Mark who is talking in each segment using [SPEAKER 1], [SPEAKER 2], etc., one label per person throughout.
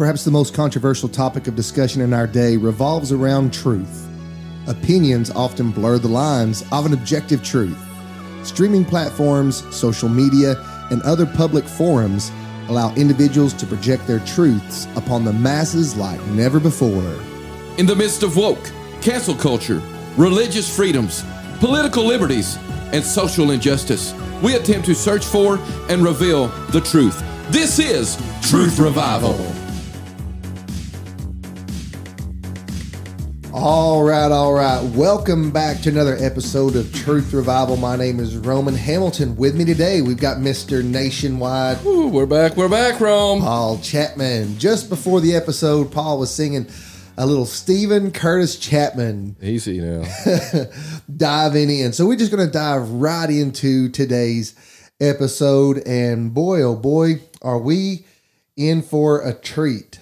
[SPEAKER 1] Perhaps the most controversial topic of discussion in our day revolves around truth. Opinions often blur the lines of an objective truth. Streaming platforms, social media, and other public forums allow individuals to project their truths upon the masses like never before.
[SPEAKER 2] In the midst of woke, cancel culture, religious freedoms, political liberties, and social injustice, we attempt to search for and reveal the truth. This is Truth Revival.
[SPEAKER 1] All right, all right. Welcome back to another episode of Truth Revival. My name is Roman Hamilton. With me today, we've got Mr. Nationwide
[SPEAKER 2] Ooh, we're back, we're back, Rome.
[SPEAKER 1] Paul Chapman. Just before the episode, Paul was singing a little Steven Curtis Chapman
[SPEAKER 2] Easy now.
[SPEAKER 1] diving in. So we're just going to dive right into today's episode. And boy, oh boy, are we in for a treat.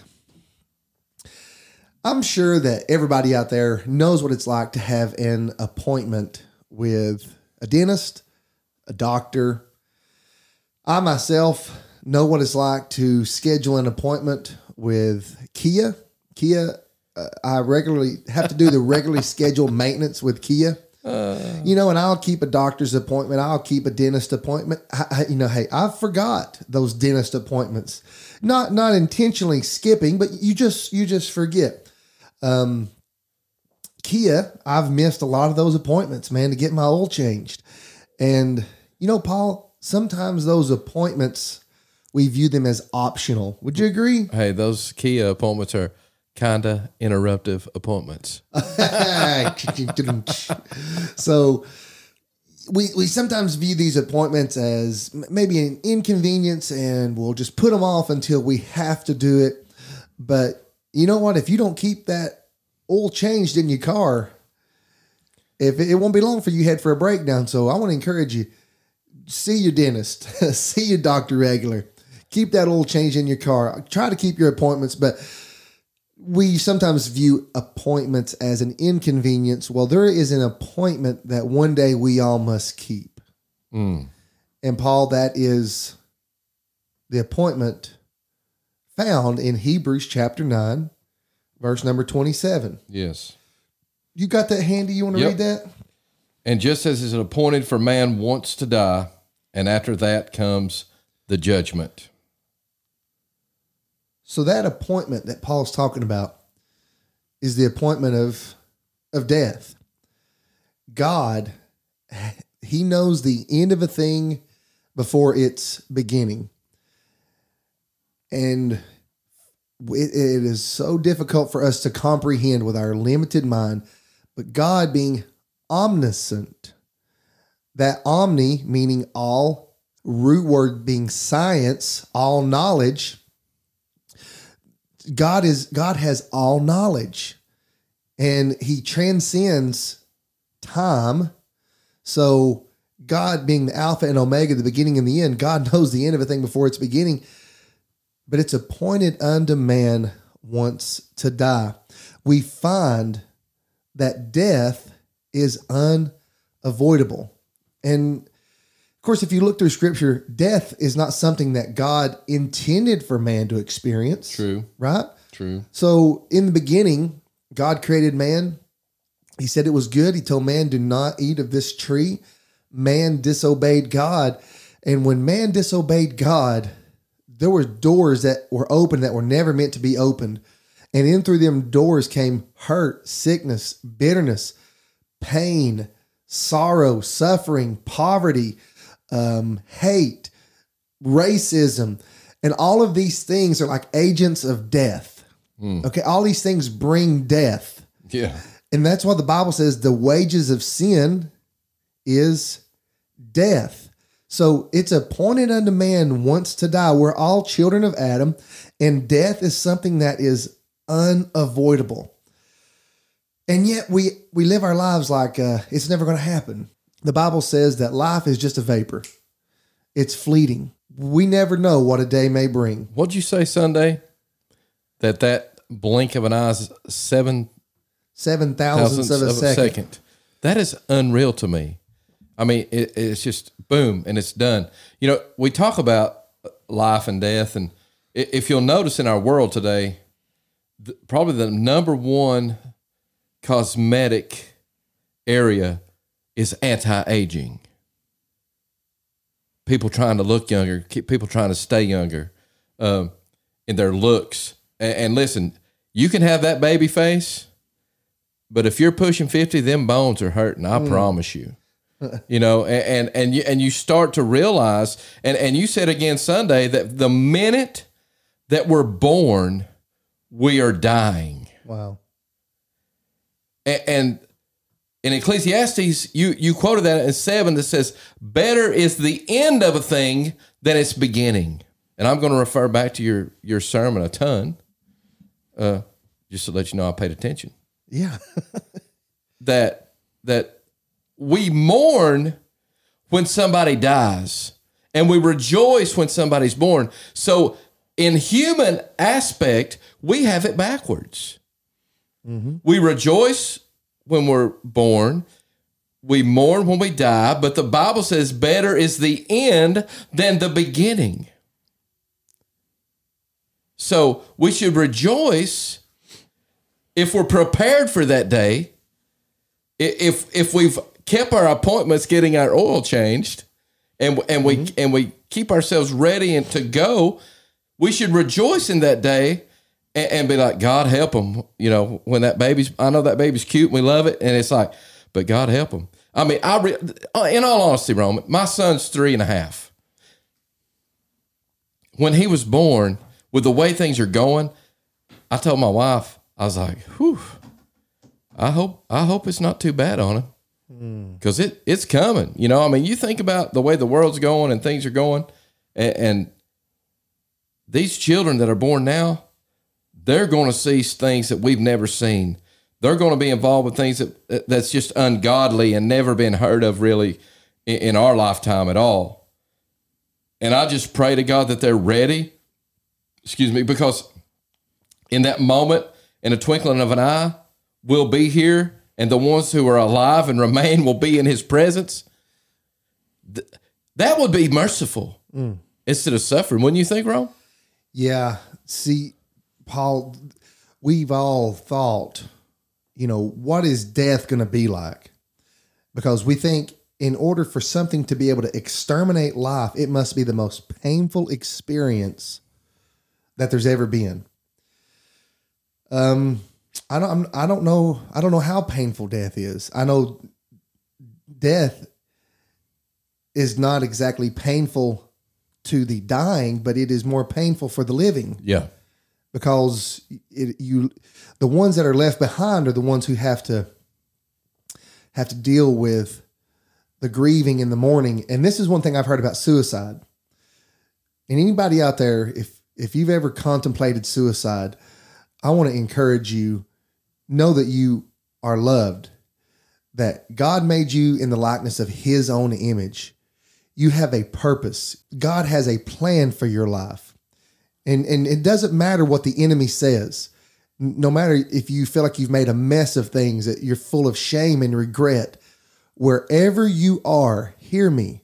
[SPEAKER 1] I'm sure that everybody out there knows what it's like to have an appointment with a dentist, a doctor. I myself know what it's like to schedule an appointment with Kia. Kia, uh, I regularly have to do the regularly scheduled maintenance with Kia. you know, and I'll keep a doctor's appointment. I'll keep a dentist appointment. I, I- you know, hey, I forgot those dentist appointments. Not not intentionally skipping, but you just you just forget. Um, Kia, I've missed a lot of those appointments, man, to get my oil changed. And you know, Paul, sometimes those appointments we view them as optional. Would you agree?
[SPEAKER 2] hey, those Kia appointments are kinda interruptive appointments.
[SPEAKER 1] so we we sometimes view these appointments as maybe an inconvenience and we'll just put them off until we have to do it. But you know what? If you don't keep that oil changed in your car, if it, it won't be long for you head for a breakdown. So I want to encourage you see your dentist, see your doctor regular. Keep that oil change in your car. Try to keep your appointments, but we sometimes view appointments as an inconvenience. Well, there is an appointment that one day we all must keep.
[SPEAKER 2] Mm.
[SPEAKER 1] And Paul, that is the appointment found in Hebrews chapter 9, verse number 27.
[SPEAKER 2] Yes.
[SPEAKER 1] You got that handy? You want to
[SPEAKER 2] Yep.
[SPEAKER 1] read that?
[SPEAKER 2] And just as is appointed for man once to die, and after that comes the judgment.
[SPEAKER 1] So that appointment that Paul's talking about is the appointment of of death. God he knows the end of a thing before its beginning. And it, it is so difficult for us to comprehend with our limited mind, but God being omniscient, that omni meaning all, root word being science, all knowledge, God is God has all knowledge and he transcends time. So God being the alpha and omega, the beginning and the end, God knows the end of a thing before its beginning. But it's appointed unto man once to die. We find that death is unavoidable. And of course, if you look through scripture, death is not something that God intended for man to experience.
[SPEAKER 2] True.
[SPEAKER 1] Right?
[SPEAKER 2] True.
[SPEAKER 1] So in the beginning, God created man. He said it was good. He told man, do not eat of this tree. Man disobeyed God. And when man disobeyed God, there were doors that were open that were never meant to be opened. And in through them doors came hurt, sickness, bitterness, pain, sorrow, suffering, poverty, um, hate, racism. And all of these things are like agents of death. Okay, all these things bring death.
[SPEAKER 2] Yeah.
[SPEAKER 1] And that's why the Bible says the wages of sin is death. So it's appointed unto man once to die. We're all children of Adam, and death is something that is unavoidable. And yet we we live our lives like uh, it's never going to happen. The Bible says that life is just a vapor. It's fleeting. We never know what a day may bring.
[SPEAKER 2] What'd you say Sunday? That that blink of an eye is seven
[SPEAKER 1] Seven thousandths of a second.
[SPEAKER 2] That is unreal to me. I mean, it, it's just boom and it's done. You know, we talk about life and death, and
[SPEAKER 3] if you'll notice in our world today, probably the number one cosmetic area is anti-aging. People trying to look younger, keep people trying to stay younger um, in their looks. And, and listen, you can have that baby face, but if you're pushing fifty, them bones are hurting. I promise you. You know, and, and and you and you start to realize, and and you said again Sunday that the minute that we're born, we are dying.
[SPEAKER 1] Wow.
[SPEAKER 3] A- And in Ecclesiastes, you you quoted that in seven that says, "Better is the end of a thing than its beginning." And I'm going to refer back to your your sermon a ton, uh, just to let you know I paid attention.
[SPEAKER 1] Yeah.
[SPEAKER 3] That that we mourn when somebody dies, and we rejoice when somebody's born. So, in human aspect, we have it backwards. Mm-hmm. We rejoice when we're born. We mourn when we die, but the Bible says better is the end than the beginning. So we should rejoice if we're prepared for that day. If if we've kept our appointments getting our oil changed and and we mm-hmm. and we keep ourselves ready and to go, we should rejoice in that day and, and be like, God help them. You know, when that baby's, I know that baby's cute and we love it, and it's like, but God help them. I mean, I re, uh, in all honesty, Roman, my son's three and a half. When he was born, with the way things are going, I told my wife, I was like, "Whew, I hope I hope it's not too bad on him." Mm. because it it's coming. You know, I mean, you think about the way the world's going and things are going, and, and these children that are born now, they're going to see things that we've never seen. They're going to be involved with things that that's just ungodly and never been heard of really in, in our lifetime at all. And I just pray to God that they're ready. Excuse me, because in that moment, in a twinkling of an eye, we'll be here, and the ones who are alive and remain will be in His presence. Th- that would be merciful instead of suffering. Wouldn't you think, Ron?
[SPEAKER 1] Yeah. See, Paul, we've all thought, you know, what is death going to be like? Because we think in order for something to be able to exterminate life, it must be the most painful experience that there's ever been. Um, I don't, I'm, I don't know, I don't know how painful death is. I know death is not exactly painful to the dying, but it is more painful for the living
[SPEAKER 3] Yeah.
[SPEAKER 1] because it, you the ones that are left behind are the ones who have to have to deal with the grieving in the mourning and this is one thing i've heard about suicide and anybody out there if if you've ever contemplated suicide i want to encourage you know that you are loved that god made you in the likeness of his own image. You have a purpose. God has a plan for your life. And and it doesn't matter what the enemy says. No matter if you feel like you've made a mess of things that you're full of shame and regret wherever you are hear me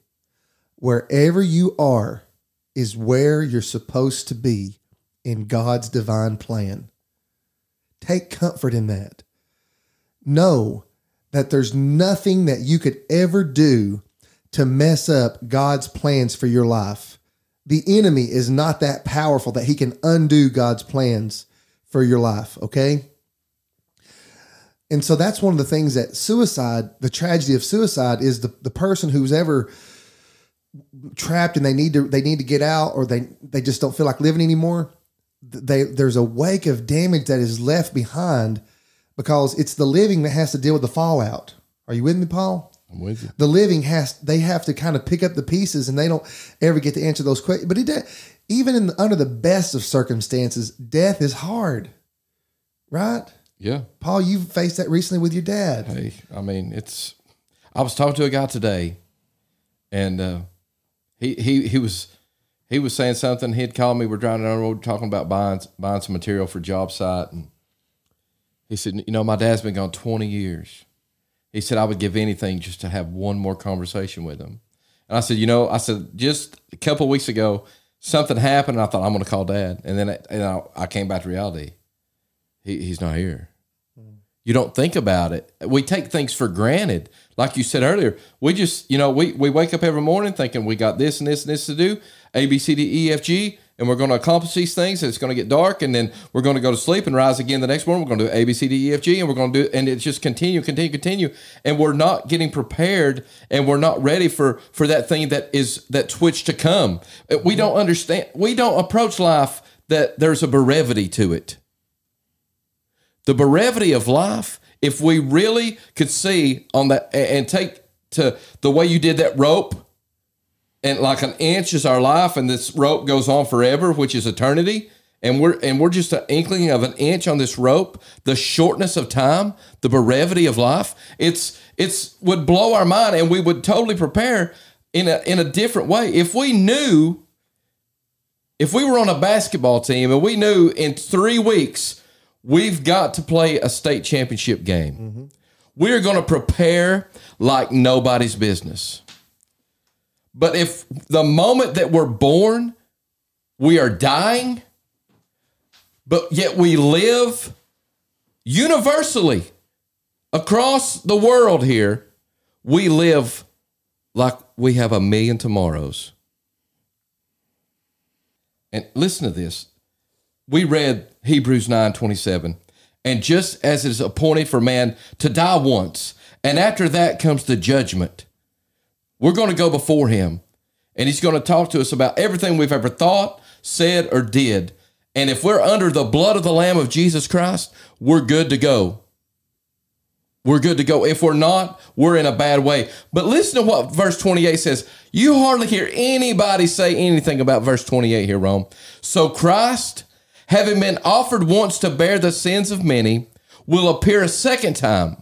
[SPEAKER 1] wherever you are is where you're supposed to be in God's divine plan take comfort in that know that there's nothing that you could ever do to mess up God's plans for your life the enemy is not that powerful that he can undo God's plans for your life, okay? And so that's one of the things that suicide, the tragedy of suicide is the, the person who's ever trapped and they need to they need to get out or they they just don't feel like living anymore. They there's a wake of damage that is left behind because it's the living that has to deal with the fallout. Are you with me, Paul?
[SPEAKER 3] I'm with you.
[SPEAKER 1] the living has they have to kind of pick up the pieces and they don't ever get to answer those questions but it does- even in under the best of circumstances death is hard right
[SPEAKER 3] Yeah.
[SPEAKER 1] paul you faced that recently with your dad
[SPEAKER 3] Hey, I mean, it's. I was talking to a guy today, and uh, he he he was he was saying something. He'd called me. We're driving down the road talking about buying buying some material for job site, and he said, "You know, my dad's been gone twenty years." He said, "I would give anything just to have one more conversation with him." And I said, "You know," I said, just a couple weeks ago, something happened. And I thought I'm going to call dad, and then and I, I came back to reality. He, he's not here. You don't think about it. We take things for granted. Like you said earlier, we just, you know, we, we wake up every morning thinking we got this and this and this to do, A, B, C, D, E, F, G, and we're going to accomplish these things. And it's going to get dark, and then we're going to go to sleep and rise again the next morning. We're going to do A, B, C, D, E, F, G, and we're going to do, and it's just continue, continue, continue. And we're not getting prepared, and we're not ready for for that thing that is that twitch to come. Uh, we don't understand. We don't approach life that there's a brevity to it the brevity of life, if we really could see on that and take to the way you did that rope, and like an inch is our life, and this rope goes on forever, which is eternity. And we're and we're just an inkling of an inch on this rope. The shortness of time, the brevity of life. It's it's would blow our mind, and we would totally prepare in a in a different way if we knew. If we were on a basketball team and we knew in three weeks We've got to play a state championship game. Mm-hmm. We're going to prepare like nobody's business. But if the moment that we're born, we are dying, but yet we live universally across the world here, we live like we have a million tomorrows. And listen to this we read Hebrews 9 27. And just as it is appointed for man to die once, and after that comes the judgment, we're going to go before him. And he's going to talk to us about everything we've ever thought, said, or did. And if we're under the blood of the Lamb of Jesus Christ, we're good to go. We're good to go. If we're not, we're in a bad way. But listen to what verse 28 says. You hardly hear anybody say anything about verse 28 here, Rome. So Christ having been offered once to bear the sins of many, will appear a second time,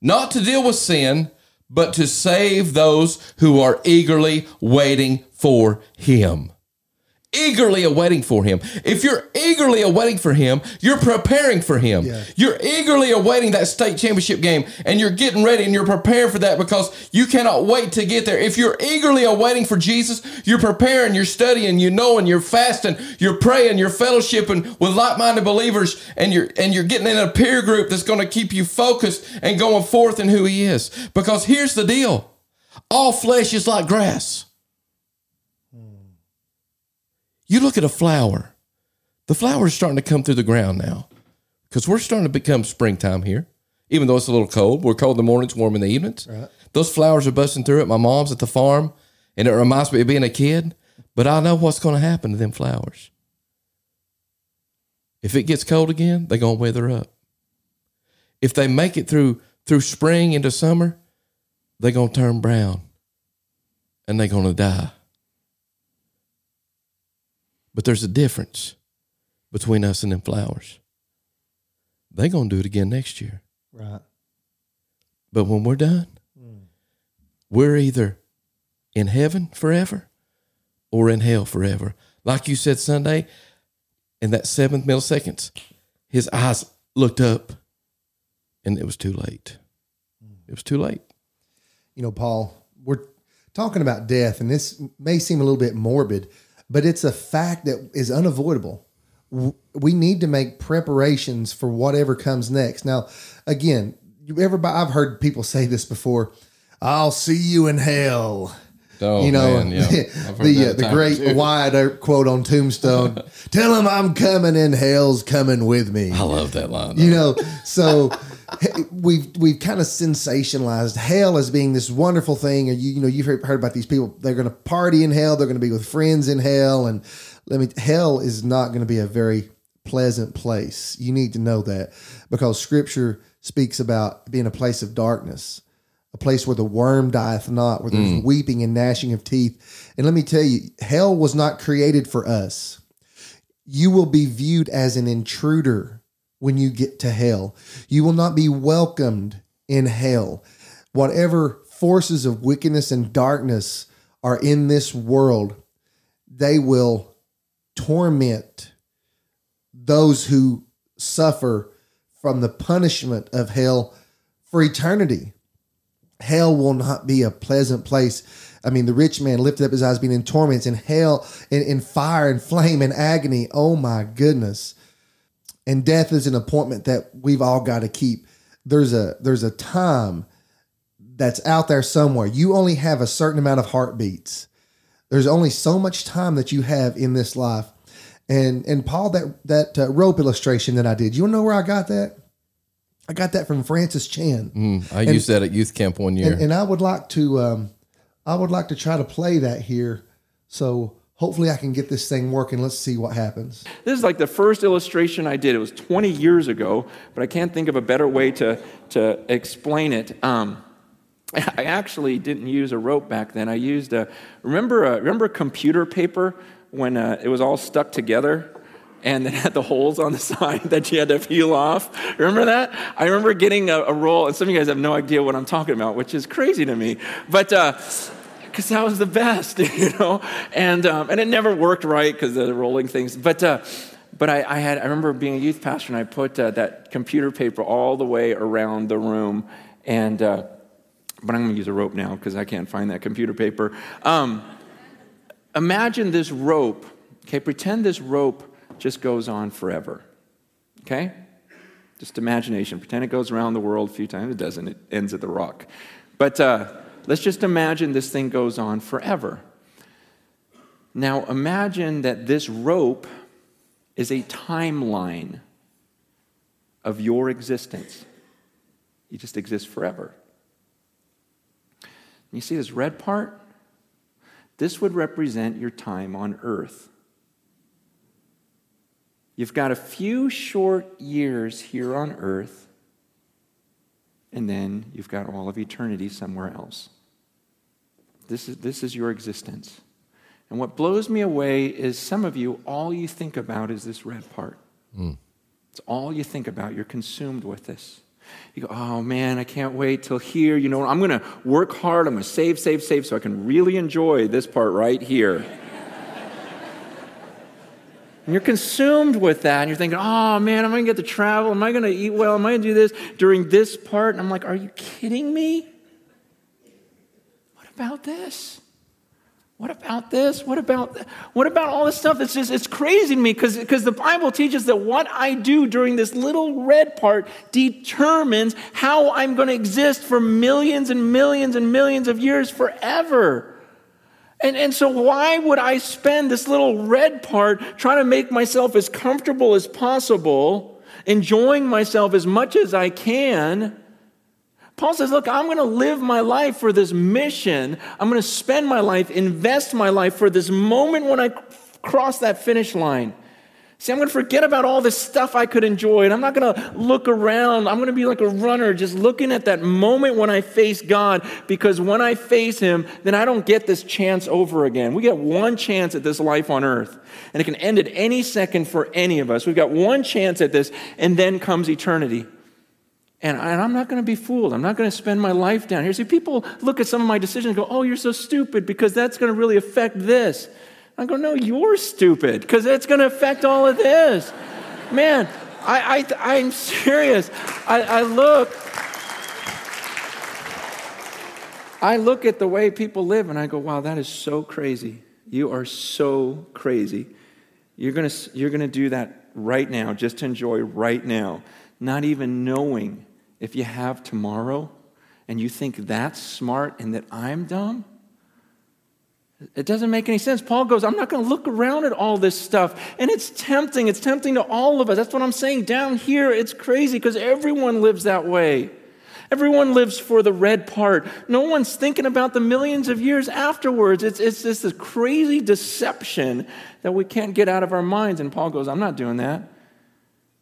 [SPEAKER 3] not to deal with sin, but to save those who are eagerly waiting for him eagerly awaiting for him. If you're eagerly awaiting for him, you're preparing for him. Yeah. You're eagerly awaiting that state championship game and you're getting ready and you're preparing for that because you cannot wait to get there. If you're eagerly awaiting for Jesus, you're preparing, you're studying, you know, and you're fasting, you're praying, you're fellowshipping with like-minded believers and you're and you're getting in a peer group that's going to keep you focused and going forth in who he is. Because here's the deal. All flesh is like grass. You look at a flower. The flower is starting to come through the ground now because we're starting to become springtime here. Even though it's a little cold, we're cold in the mornings, warm in the evenings. Right. Those flowers are busting through it. My mom's at the farm, and it reminds me of being a kid. But I know what's going to happen to them flowers. If it gets cold again, they're going to wither up. If they make it through through spring into summer, they're going to turn brown, and they're going to die. But there's a difference between us and them flowers. They're gonna do it again next year.
[SPEAKER 1] Right.
[SPEAKER 3] But when we're done, mm. we're either in heaven forever or in hell forever. Like you said Sunday, in that seventh milliseconds, his eyes looked up and it was too late. It was too late.
[SPEAKER 1] You know, Paul, we're talking about death, and this may seem a little bit morbid, but it's a fact that is unavoidable. We need to make preparations for whatever comes next. Now, again, everybody, I've heard people say this before. I'll see you in hell. Oh, you know, man, yeah. the uh, the great too. wide quote on Tombstone. Tell him I'm coming and hell's coming with me.
[SPEAKER 3] I love that line.
[SPEAKER 1] Though. You know, so we've we've kind of sensationalized hell as being this wonderful thing. And you, you know, you've heard, heard about these people. They're going to party in hell. They're going to be with friends in hell. And let me, hell is not going to be a very pleasant place. You need to know that because Scripture speaks about being a place of darkness, a place where the worm dieth not, where there's mm. weeping and gnashing of teeth. And let me tell you, hell was not created for us. You will be viewed as an intruder when you get to hell. You will not be welcomed in hell. Whatever forces of wickedness and darkness are in this world, they will torment those who suffer from the punishment of hell for eternity. Hell will not be a pleasant place. I mean, the rich man lifted up his eyes, being in torments, in hell, in, in fire and flame and agony. Oh my goodness. And death is an appointment that we've all got to keep. There's a there's a time that's out there somewhere. You only have a certain amount of heartbeats. There's only so much time that you have in this life. And and Paul, that that uh, rope illustration that I did, you know where I got that? I got that from Francis Chan.
[SPEAKER 3] Mm, I and, used that at youth camp one year,
[SPEAKER 1] and, and I would like to, um, I would like to try to play that here. So hopefully, I can get this thing working. Let's see what happens.
[SPEAKER 4] This is like the first illustration I did. It was 20 years ago, but I can't think of a better way to to explain it. Um, I actually didn't use a rope back then. I used a remember a, remember computer paper when uh, it was all stuck together and it had the holes on the side that you had to peel off. Remember that? I remember getting a, a, roll, and some of you guys have no idea what I'm talking about, which is crazy to me. But because that was the best, you know, and um, and it never worked right because of the rolling things. But uh, but I, I, had I remember being a youth pastor, and I put uh, that computer paper all the way around the room, and uh, but I'm going to use a rope now because I can't find that computer paper. Um, imagine this rope, okay? Pretend this rope just goes on forever, okay? Just imagination. Pretend it goes around the world a few times. It doesn't, it ends at the rock. But uh, let's just imagine this thing goes on forever. Now, imagine that this rope is a timeline of your existence. You just exist forever. You see this red part? This would represent your time on earth. You've got a few short years here on earth, and then you've got all of eternity somewhere else. This is, this is your existence. And what blows me away is some of you, all you think about is this red part. Mm. It's all you think about. You're consumed with this. You go, oh man, I can't wait till here. You know, I'm going to work hard. I'm going to save, save, save so I can really enjoy this part right here. And you're consumed with that. And you're thinking, oh man, am I going to get to travel? Am I going to eat well? Am I going to do this during this part? And I'm like, are you kidding me? What about this? What about this? What about what about all this stuff? It's just it's crazy to me because because the Bible teaches that what I do during this little red part determines how I'm going to exist for millions and millions and millions of years forever. And, and so, why would I spend this little red part trying to make myself as comfortable as possible, enjoying myself as much as I can? Paul says, Look, I'm going to live my life for this mission. I'm going to spend my life, invest my life for this moment when I cross that finish line. See, I'm going to forget about all this stuff I could enjoy, and I'm not going to look around. I'm going to be like a runner, just looking at that moment when I face God, because when I face Him, then I don't get this chance over again. We get one chance at this life on earth, and it can end at any second for any of us. We've got one chance at this, and then comes eternity. And, I, am not going to be fooled. I'm not going to spend my life down here. See, people look at some of my decisions and go, oh, you're so stupid because that's going to really affect this. I go, no, you're stupid because it's going to affect all of this. Man, I, I, I'm serious. I, I look. I look at the way people live and I go, wow, that is so crazy. You are so crazy. You're going to, you're going to do that right now, just to enjoy right now, not even knowing if you have tomorrow and you think that's smart and that I'm dumb? It doesn't make any sense. Paul goes, I'm not going to look around at all this stuff. And it's tempting. It's tempting to all of us. That's what I'm saying. Down here, it's crazy because everyone lives that way. Everyone lives for the red part. No one's thinking about the millions of years afterwards. It's, it's just this crazy deception that we can't get out of our minds. And Paul goes, I'm not doing that.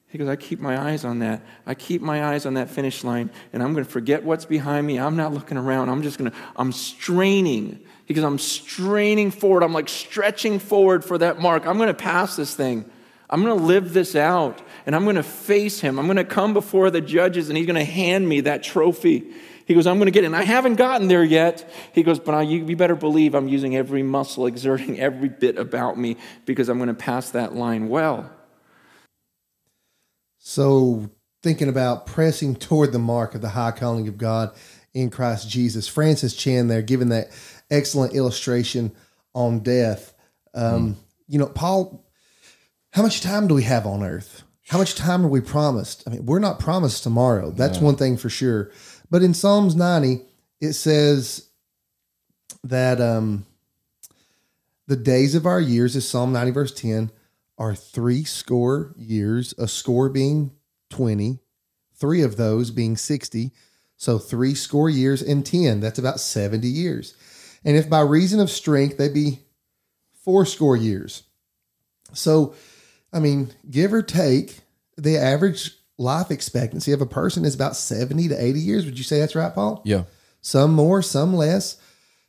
[SPEAKER 4] He goes, I keep my eyes on that. I keep my eyes on that finish line, and I'm going to forget what's behind me. I'm not looking around. I'm just going to, I'm straining. Goes, I'm straining forward. I'm like stretching forward for that mark. I'm going to pass this thing. I'm going to live this out, and I'm going to face him. I'm going to come before the judges, and he's going to hand me that trophy. He goes, I'm going to get it. And I haven't gotten there yet. He goes, but I, you, you better believe I'm using every muscle, exerting every bit about me because I'm going to pass that line well.
[SPEAKER 1] So, thinking about pressing toward the mark of the high calling of God in Christ Jesus, Francis Chan there, giving that excellent illustration on death. Um, You know, Paul, how much time do we have on earth? How much time are we promised? I mean, we're not promised tomorrow. That's one thing for sure. But in Psalms 90, it says that um, the days of our years is Psalm 90, verse 10, are three score years, a score being 20, three of those being 60. So three score years and 10, that's about 70 years. And if by reason of strength they be fourscore years. So, I mean, give or take, the average life expectancy of a person is about 70 to 80 years. Would you say that's right, Paul?
[SPEAKER 3] Yeah.
[SPEAKER 1] Some more, some less.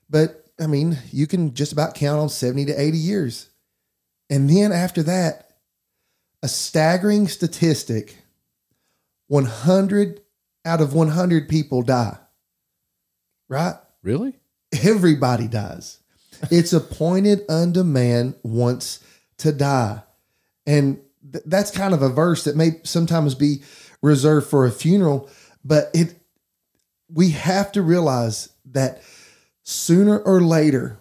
[SPEAKER 1] But I mean, you can just about count on 70 to 80 years. And then after that, a staggering statistic 100 out of 100 people die. Right?
[SPEAKER 3] Really?
[SPEAKER 1] Everybody dies. It's appointed unto man once to die. And th- that's kind of a verse that may sometimes be reserved for a funeral, but it we have to realize that sooner or later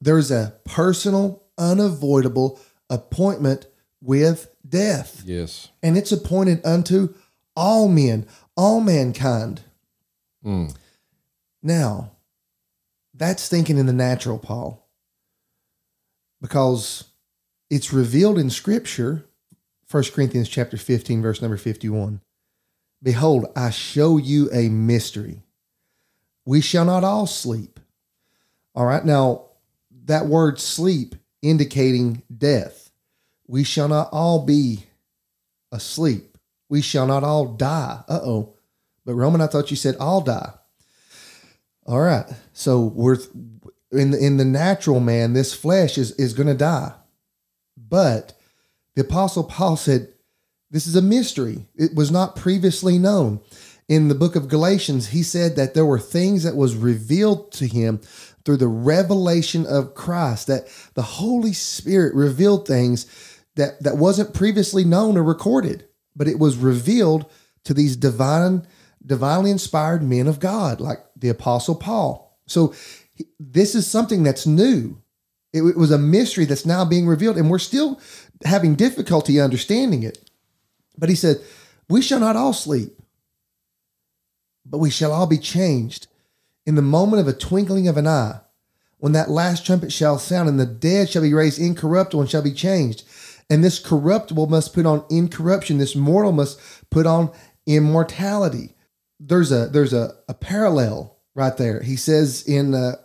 [SPEAKER 1] there's a personal unavoidable appointment with death
[SPEAKER 3] Yes.
[SPEAKER 1] and it's appointed unto all men, all mankind.
[SPEAKER 3] Mm.
[SPEAKER 1] Now, that's thinking in the natural, Paul, because it's revealed in Scripture, 1 Corinthians chapter 15, verse number 51. Behold, I show you a mystery. We shall not all sleep. All right. Now, that word sleep indicating death. We shall not all be asleep. We shall not all die. Uh oh. But Roman, I thought you said all die. All right. So we're in the, in the natural man, this flesh is is going to die. But the apostle Paul said this is a mystery. It was not previously known. In the book of Galatians, he said that there were things that was revealed to him through the revelation of Christ that the Holy Spirit revealed things that that wasn't previously known or recorded, but it was revealed to these divine divinely inspired men of God like the apostle Paul. So this is something that's new. It, it was a mystery that's now being revealed and we're still having difficulty understanding it. But he said, "We shall not all sleep, but we shall all be changed in the moment of a twinkling of an eye, when that last trumpet shall sound, and the dead shall be raised incorruptible and shall be changed. And this corruptible must put on incorruption, this mortal must put on immortality. There's a there's a, a parallel right there. He says in uh,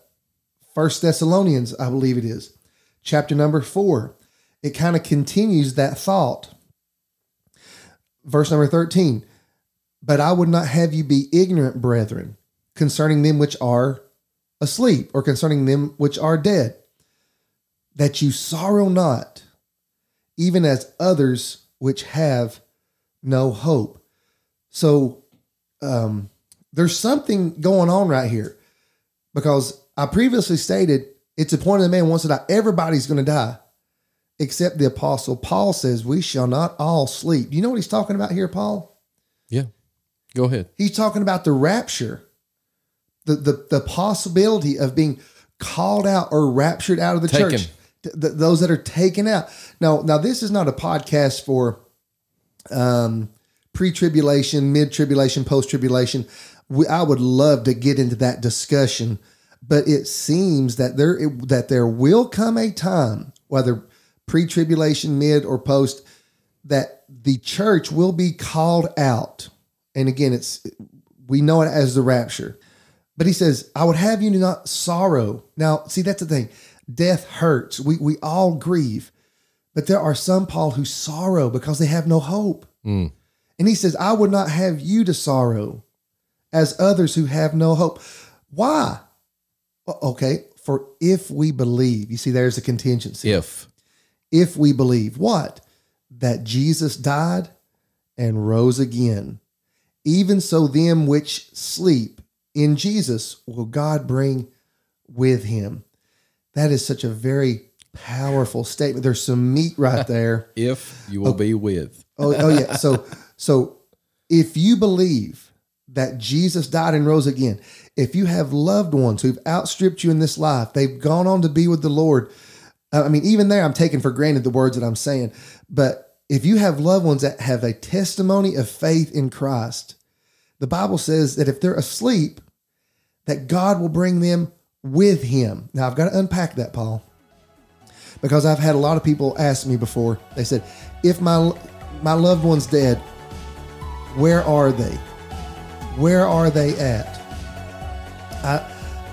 [SPEAKER 1] First Thessalonians, I believe it is, chapter number four. It kind of continues that thought. Verse number 13. But I would not have you be ignorant, brethren, concerning them which are asleep, or concerning them which are dead, that you sorrow not, even as others which have no hope. So um, there's something going on right here because I previously stated it's appointed the man once to die. Everybody's going to die except the apostle Paul says, We shall not all sleep. Do you know what he's talking about here, Paul?
[SPEAKER 3] Yeah. Go ahead.
[SPEAKER 1] He's talking about the rapture, the the, the possibility of being called out or raptured out of the
[SPEAKER 3] Taken.
[SPEAKER 1] church. Th- th- those that are taken out. Now, now this is not a podcast for um, pre-tribulation, mid-tribulation, post-tribulation. We, I would love to get into that discussion, but it seems that there it, that there will come a time, whether pre-tribulation, mid, or post, that the church will be called out. And again, it's we know it as the rapture. But he says, I would have you not sorrow. Now, see, that's the thing. Death hurts. We we all grieve. But there are some, Paul, who sorrow because they have no hope.
[SPEAKER 3] Mm.
[SPEAKER 1] And he says, I would not have you to sorrow as others who have no hope. Why? Okay, for if we believe, you see, there's a contingency
[SPEAKER 3] If.
[SPEAKER 1] if we believe what? That Jesus died and rose again. Even so, them which sleep in Jesus will God bring with him. That is such a very powerful statement. There's some meat right there.
[SPEAKER 3] If you will be with.
[SPEAKER 1] Oh, oh yeah. So so if you believe that Jesus died and rose again, if you have loved ones who've outstripped you in this life, they've gone on to be with the Lord. I mean, even there, I'm taking for granted the words that I'm saying. But if you have loved ones that have a testimony of faith in Christ, the Bible says that if they're asleep, that God will bring them with Him. Now, I've got to unpack that, Paul, because I've had a lot of people ask me before. They said, "If my my loved one's dead, where are they? Where are they at?" I,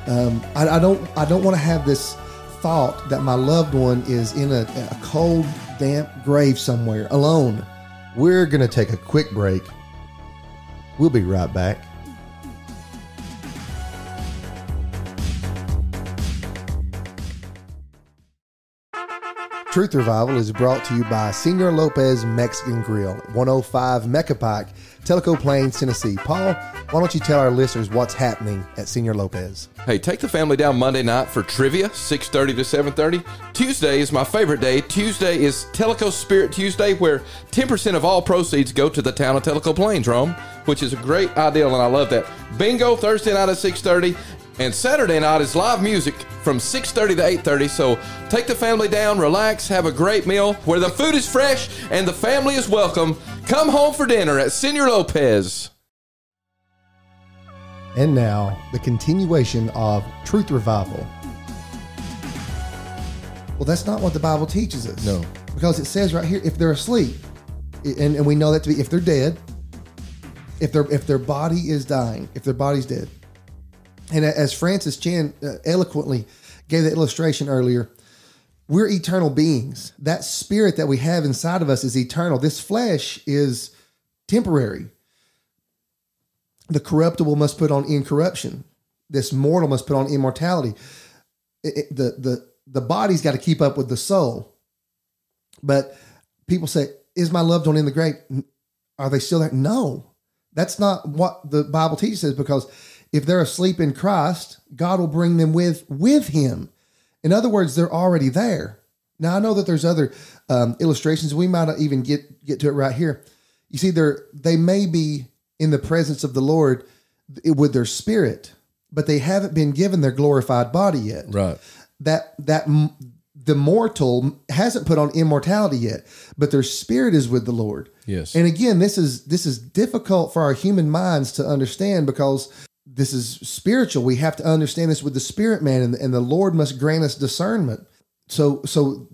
[SPEAKER 1] um, I, I don't, I don't want to have this thought that my loved one is in a, a cold, damp grave somewhere alone. We're going to take a quick break. We'll be right back. Truth Revival is brought to you by Senor Lopez Mexican Grill, 105 Mecca Pike, Tellico Plains, Tennessee. Paul, why don't you tell our listeners what's happening at Senor Lopez?
[SPEAKER 2] Hey, take the family down Monday night for trivia, 6.30 to 7.30. Tuesday is my favorite day. Tuesday is Tellico Spirit Tuesday, where 10% of all proceeds go to the town of Tellico Plains, Rome, which is a great ideal, and I love that. Bingo Thursday night at 6.30. And Saturday night is live music from 6:30 to 8:30. So take the family down, relax, have a great meal where the food is fresh and the family is welcome. Come home for dinner at Senor Lopez.
[SPEAKER 1] And now, the continuation of Truth Revival. Well, that's not what the Bible teaches us.
[SPEAKER 3] No.
[SPEAKER 1] Because it says right here, if they're asleep, and, and we know that to be if they're dead, if their if their body is dying, if their body's dead. And as Francis Chan uh, eloquently gave the illustration earlier, we're eternal beings. That spirit that we have inside of us is eternal. This flesh is temporary. The corruptible must put on incorruption. This mortal must put on immortality. It- it- the the the body's got to keep up with the soul. But people say, "Is my loved one in the grave? Are they still there?" No, that's not what the Bible teaches. Because if they're asleep in Christ, God will bring them with with Him. In other words, they're already there. Now I know that there's other um, illustrations. We might not even get get to it right here. You see, they're they may be in the presence of the Lord with their spirit, but they haven't been given their glorified body yet
[SPEAKER 3] Right.
[SPEAKER 1] that that the mortal hasn't put on immortality yet, but their spirit is with the Lord.
[SPEAKER 3] Yes.
[SPEAKER 1] And again, this is this is difficult for our human minds to understand because this is spiritual. We have to understand this with the spirit man, and, and the Lord must grant us discernment. So so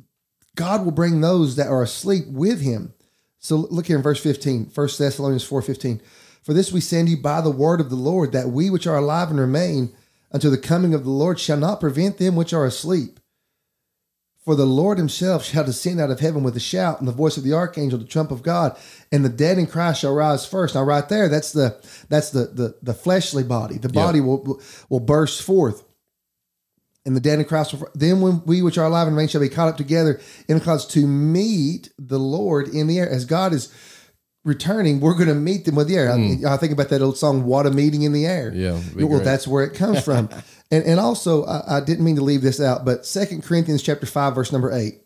[SPEAKER 1] God will bring those that are asleep with him. So look here in verse 15, 1 Thessalonians 4:15. For this we send you by the word of the Lord, that we which are alive and remain until the coming of the Lord shall not prevent them which are asleep. For the Lord himself shall descend out of heaven with a shout and the voice of the archangel, the trump of God, and the dead in Christ shall rise first. Now, right there, that's the that's the the, the fleshly body. The body will will burst forth. And the dead in Christ will then when we which are alive and remain shall be caught up together in the clouds to meet the Lord in the air. As God is returning, we're going to meet them with the air. I, hmm. I think about that old song, "What a Meeting in the Air."
[SPEAKER 3] Yeah,
[SPEAKER 1] well,
[SPEAKER 3] great.
[SPEAKER 1] that's where it comes from. and and also, I, I didn't mean to leave this out, but Second Corinthians chapter five, verse number eight,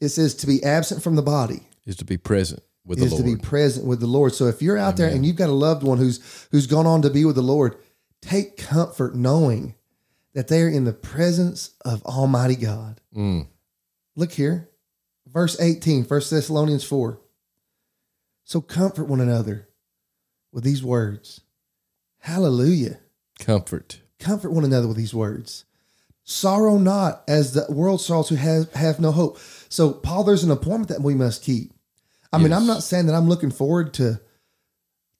[SPEAKER 1] it says to be absent from the body
[SPEAKER 3] Is to be present with
[SPEAKER 1] is
[SPEAKER 3] the
[SPEAKER 1] to
[SPEAKER 3] Lord.
[SPEAKER 1] be present with the Lord. So if you're out there and you've got a loved one who's who's gone on to be with the Lord, take comfort knowing that they are in the presence of Almighty God.
[SPEAKER 3] Mm.
[SPEAKER 1] Look here, verse 18, 1 Thessalonians 4. So comfort one another with these words. Hallelujah.
[SPEAKER 3] Comfort.
[SPEAKER 1] Comfort one another with these words. Sorrow not as the world sorrows who have, have no hope. So, Paul, there's an appointment that we must keep. I mean, I'm not saying that I'm looking forward to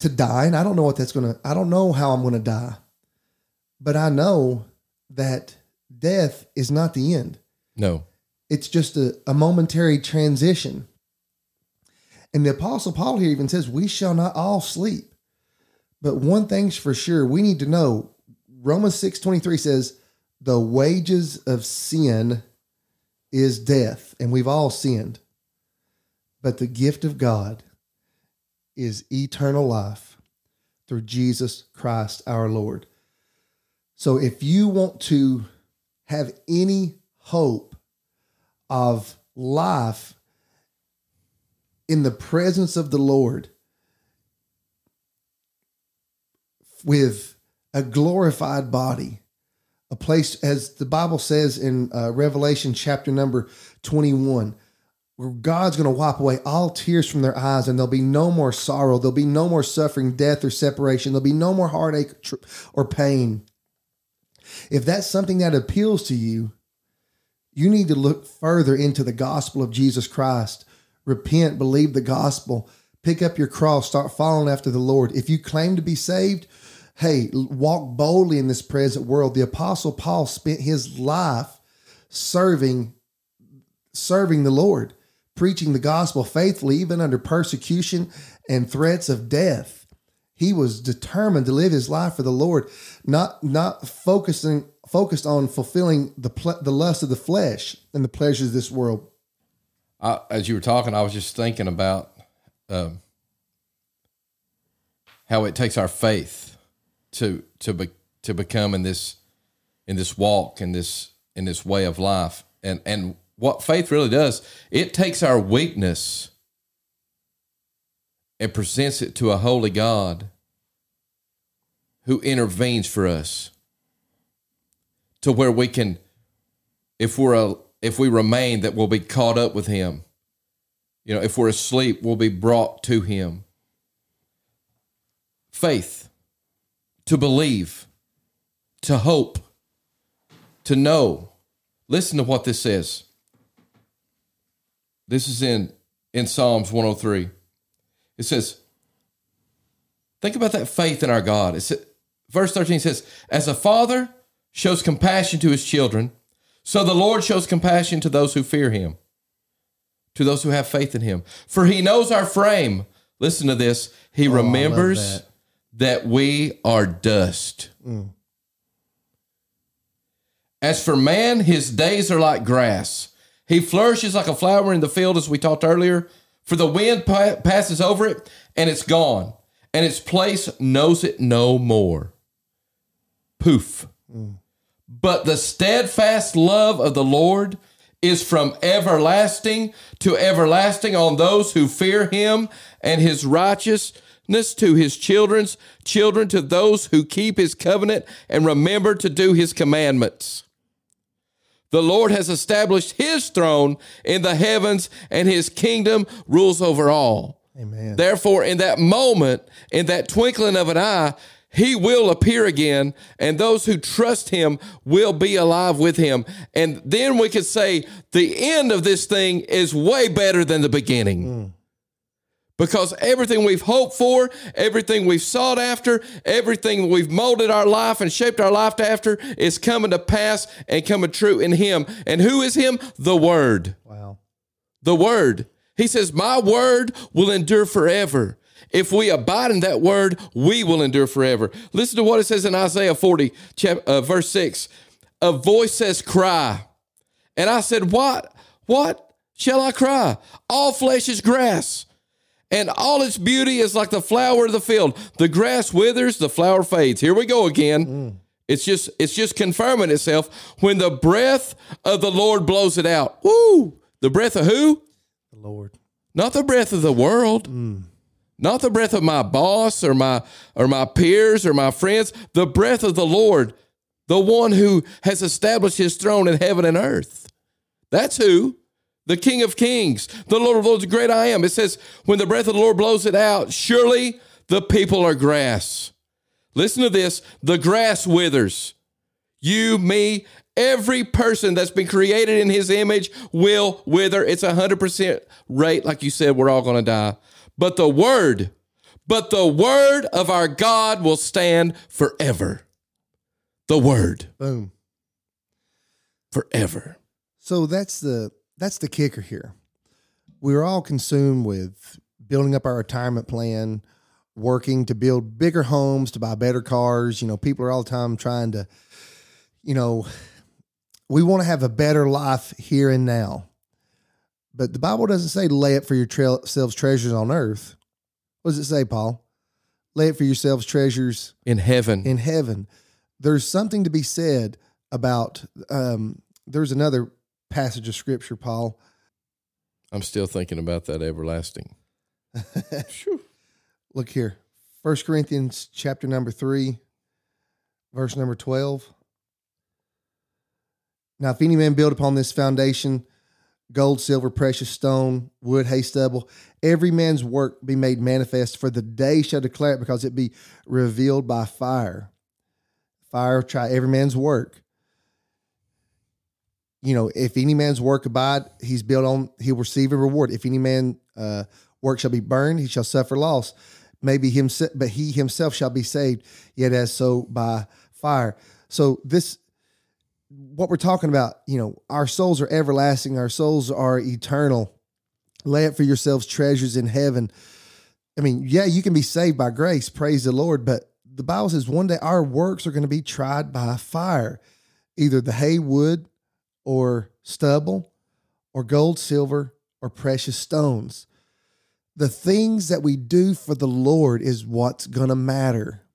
[SPEAKER 1] to dying. I don't know what that's gonna I don't know how I'm gonna die. But I know that death is not the end.
[SPEAKER 3] No.
[SPEAKER 1] It's just a, a momentary transition. And the apostle Paul here even says, We shall not all sleep. But one thing's for sure, we need to know Romans 6 23 says, The wages of sin is death, and we've all sinned. But the gift of God is eternal life through Jesus Christ our Lord. So if you want to have any hope of life in the presence of the Lord, with a glorified body, a place, as the Bible says in uh, Revelation chapter number 21, where God's going to wipe away all tears from their eyes and there'll be no more sorrow. There'll be no more suffering, death, or separation. There'll be no more heartache or pain. If that's something that appeals to you, you need to look further into the gospel of Jesus Christ. Repent, believe the gospel, pick up your cross, start following after the Lord. If you claim to be saved, hey, walk boldly in this present world. The apostle Paul spent his life serving serving the Lord, preaching the gospel faithfully even under persecution and threats of death. He was determined to live his life for the Lord, not not focusing focused on fulfilling the ple- the lust of the flesh and the pleasures of this world.
[SPEAKER 3] I, as you were talking, I was just thinking about um, how it takes our faith to to be, to become in this in this walk in this in this way of life, and and what faith really does, it takes our weakness and presents it to a holy God who intervenes for us to where we can if we're a if we remain that we'll be caught up with him. You know if we're asleep we'll be brought to him. Faith to believe to hope to know listen to what this says this is in in psalms 103 it says think about that faith in our god it's verse 13 says as a father shows compassion to his children, so the Lord shows compassion to those who fear him, to those who have faith in him. For he knows our frame. Listen to this. He
[SPEAKER 1] Oh,
[SPEAKER 3] remembers
[SPEAKER 1] that.
[SPEAKER 3] we are dust. As for man, his days are like grass. He flourishes like a flower in the field, as we talked earlier. For the wind pa- passes over it, and it's gone, and its place knows it no more. Poof. But the steadfast love of the Lord is from everlasting to everlasting on those who fear him, and his to his children's children, to those who keep his covenant and remember to do his commandments. The Lord has established his throne in the heavens, and his kingdom rules over all.
[SPEAKER 1] Amen.
[SPEAKER 3] Therefore, in that moment, in that twinkling of an eye, he will appear again, and those who trust him will be alive with him. And then we could say the end of this thing is way better than the beginning. Mm. Because everything we've hoped for, everything we've sought after, everything we've molded our life and shaped our life after is coming to pass and coming true in Him. And who is Him? The Word
[SPEAKER 1] Wow.
[SPEAKER 3] the word. He says, My word will endure forever. If we abide in that word, we will endure forever. Listen to what it says in Isaiah 40, chap- uh, verse 6. A voice says, Cry. And I said, What? What shall I cry? All flesh is grass, and all its beauty is like the flower of the field. The grass withers, the flower fades. Here we go again. Mm. It's just it's just confirming itself when the breath of the Lord blows it out. Woo! The breath of who?
[SPEAKER 1] The Lord.
[SPEAKER 3] Not the breath of the world. Mm. Not the breath of my boss or my or my peers or my friends. The breath of the Lord, the one who has established his throne in heaven and earth. That's who. The King of Kings, the Lord of Lords, the great I am. It says, when the breath of the Lord blows it out, surely the people are grass. Listen to this the grass withers. You, me, every person that's been created in his image will wither. It's a 100% rate. Like you said, we're all going to die. But the word, but the word of our God will stand forever. The word
[SPEAKER 1] Boom.
[SPEAKER 3] forever.
[SPEAKER 1] So that's the that's the kicker here. We're all consumed with building up our retirement plan, working to build bigger homes, to buy better cars. You know, people are all the time trying to, you know, we want to have a better life here and now. But the Bible doesn't say lay up for yourselves treasures on earth. What does it say, Paul? Lay up for yourselves treasures
[SPEAKER 3] In heaven.
[SPEAKER 1] in heaven. There's something to be said about. Um, there's another passage of scripture, Paul.
[SPEAKER 3] I'm still thinking about that everlasting.
[SPEAKER 1] Look here, First Corinthians chapter number 3, verse number 12. Now, if any man build upon this foundation, gold, silver, precious stone, wood, hay, stubble, every man's work be made manifest, for the day shall declare it, because it be revealed by fire. Fire try every man's work. You know, if any man's work abide, he's built on, he'll receive a reward. If any man uh, work shall be burned, he shall suffer loss. Maybe himself, but he himself shall be saved, yet as so by fire. So this what we're talking about, you know, our souls are everlasting, our souls are eternal. Lay up for yourselves treasures in heaven. I mean, yeah, you can be saved by grace, praise the Lord, but the Bible says one day our works are going to be tried by fire, either the hay, wood, or stubble, or gold, silver, or precious stones. The things that we do for the Lord is what's going to matter.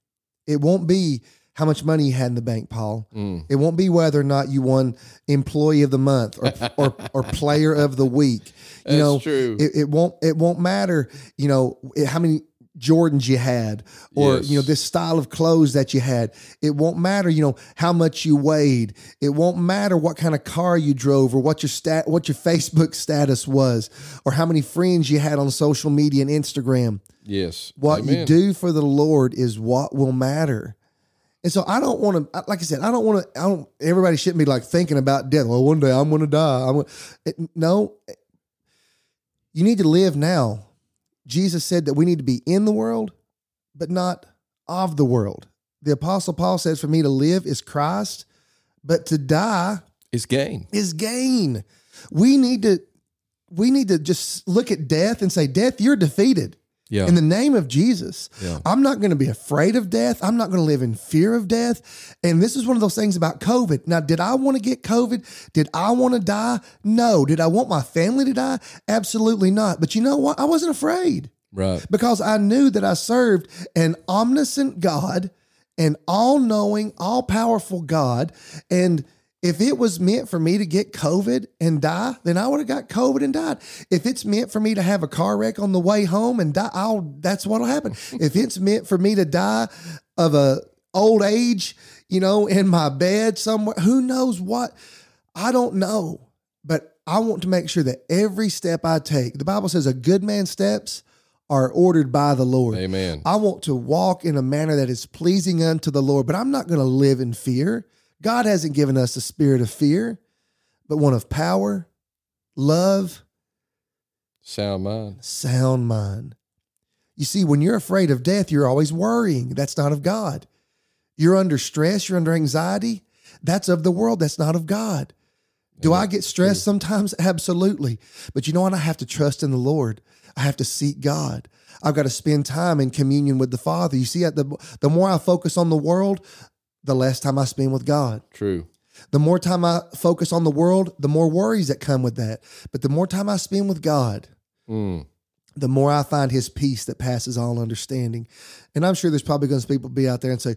[SPEAKER 1] It won't be how much money you had in the bank, Paul.
[SPEAKER 3] Mm.
[SPEAKER 1] It won't be whether or not you won employee of the month or or, or player of the week. You
[SPEAKER 3] That's
[SPEAKER 1] know,
[SPEAKER 3] true.
[SPEAKER 1] It, it won't it won't matter. You know it- how many Jordans you had, or
[SPEAKER 3] Yes.
[SPEAKER 1] you know this style of clothes that you had. It won't matter. You know how much you weighed. It won't matter what kind of car you drove, or what your stat, what your Facebook status was, or how many friends you had on social media and Instagram.
[SPEAKER 3] Yes.
[SPEAKER 1] What you do for the Lord is what will matter. And so I don't want to, like I said, I don't want to, I don't, everybody shouldn't be like thinking about death. Well, one day I'm going to die. I'm gonna, it, no, you need to live now. Jesus said that we need to be in the world, but not of the world. The apostle Paul says, for me to live is Christ, but to die
[SPEAKER 3] is gain.
[SPEAKER 1] is gain. We need to, we need to just look at death and say, death, you're defeated
[SPEAKER 3] Yeah.
[SPEAKER 1] in the name of Jesus.
[SPEAKER 3] Yeah.
[SPEAKER 1] I'm not going to be afraid of death. I'm not going to live in fear of death. And this is one of those things about COVID. Now, did I want to get COVID? Did I want to die? No. Did I want my family to die? Absolutely not. But you know what? I wasn't afraid
[SPEAKER 3] right.
[SPEAKER 1] because I knew that I served an omniscient God, an all knowing, all powerful God. And if it was meant for me to get COVID and die, then I would have got COVID and died. If it's meant for me to have a car wreck on the way home and die, I'll, that's what'll happen. if it's meant for me to die of a old age, you know, in my bed somewhere, who knows what? I don't know. But I want to make sure that every step I take, the Bible says a good man's steps are ordered by the Lord.
[SPEAKER 3] Amen.
[SPEAKER 1] I want to walk in a manner that is pleasing unto the Lord, but I'm not going to live in fear. God hasn't given us a spirit of fear, but one of power, love,
[SPEAKER 3] Sound mind.
[SPEAKER 1] sound mind. You see, when you're afraid of death, you're always worrying. That's not of God. You're under stress, you're under anxiety. That's of the world, that's not of God. Do I get stressed sometimes? Absolutely. But you know what? I have to trust in the Lord. I have to seek God. I've got to spend time in communion with the Father. You see, the, the more I focus on the world, the less time I spend with God.
[SPEAKER 3] True.
[SPEAKER 1] The more time I focus on the world, the more worries that come with that. But the more time I spend with God,
[SPEAKER 3] Mm.
[SPEAKER 1] the more I find his peace that passes all understanding. And I'm sure there's probably going to be people be out there and say,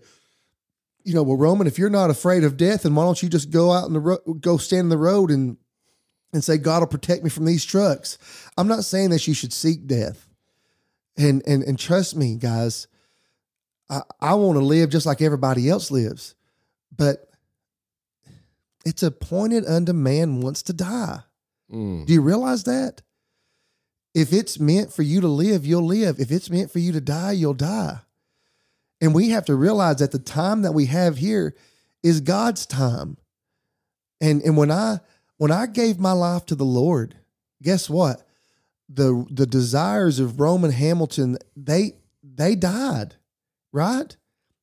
[SPEAKER 1] you know, well, Roman, if you're not afraid of death, then why don't you just go out in the road, go stand in the road and and say, God will protect me from these trucks. I'm not saying that you should seek death. And and and trust me, guys, I, I want to live just like everybody else lives. But it's appointed unto man once to die.
[SPEAKER 3] Mm.
[SPEAKER 1] Do you realize that? If it's meant for you to live, you'll live. If it's meant for you to die, you'll die. And we have to realize that the time that we have here is God's time. And and when I when I gave my life to the Lord, guess what? The the desires of Roman Hamilton, they they died, right?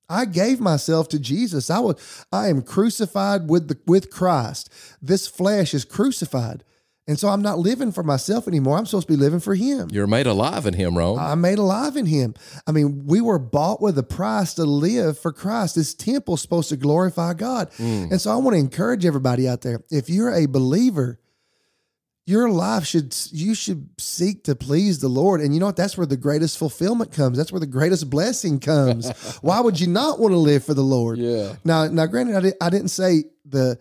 [SPEAKER 1] I gave myself to Jesus. I was I am crucified with the with Christ. This flesh is crucified. And so I'm not living for myself anymore. I'm supposed to be living for him.
[SPEAKER 3] You're made alive in him, Rome.
[SPEAKER 1] I'm made alive in him. I mean, we were bought with a price to live for Christ. This temple's supposed to glorify God. Mm. And so I want to encourage everybody out there. If you're a believer, your life should you should seek to please the Lord. And you know what? That's where the greatest fulfillment comes. That's where the greatest blessing comes. Why would you not want to live for the Lord?
[SPEAKER 3] Yeah.
[SPEAKER 1] Now, now, granted, I, did, I didn't say the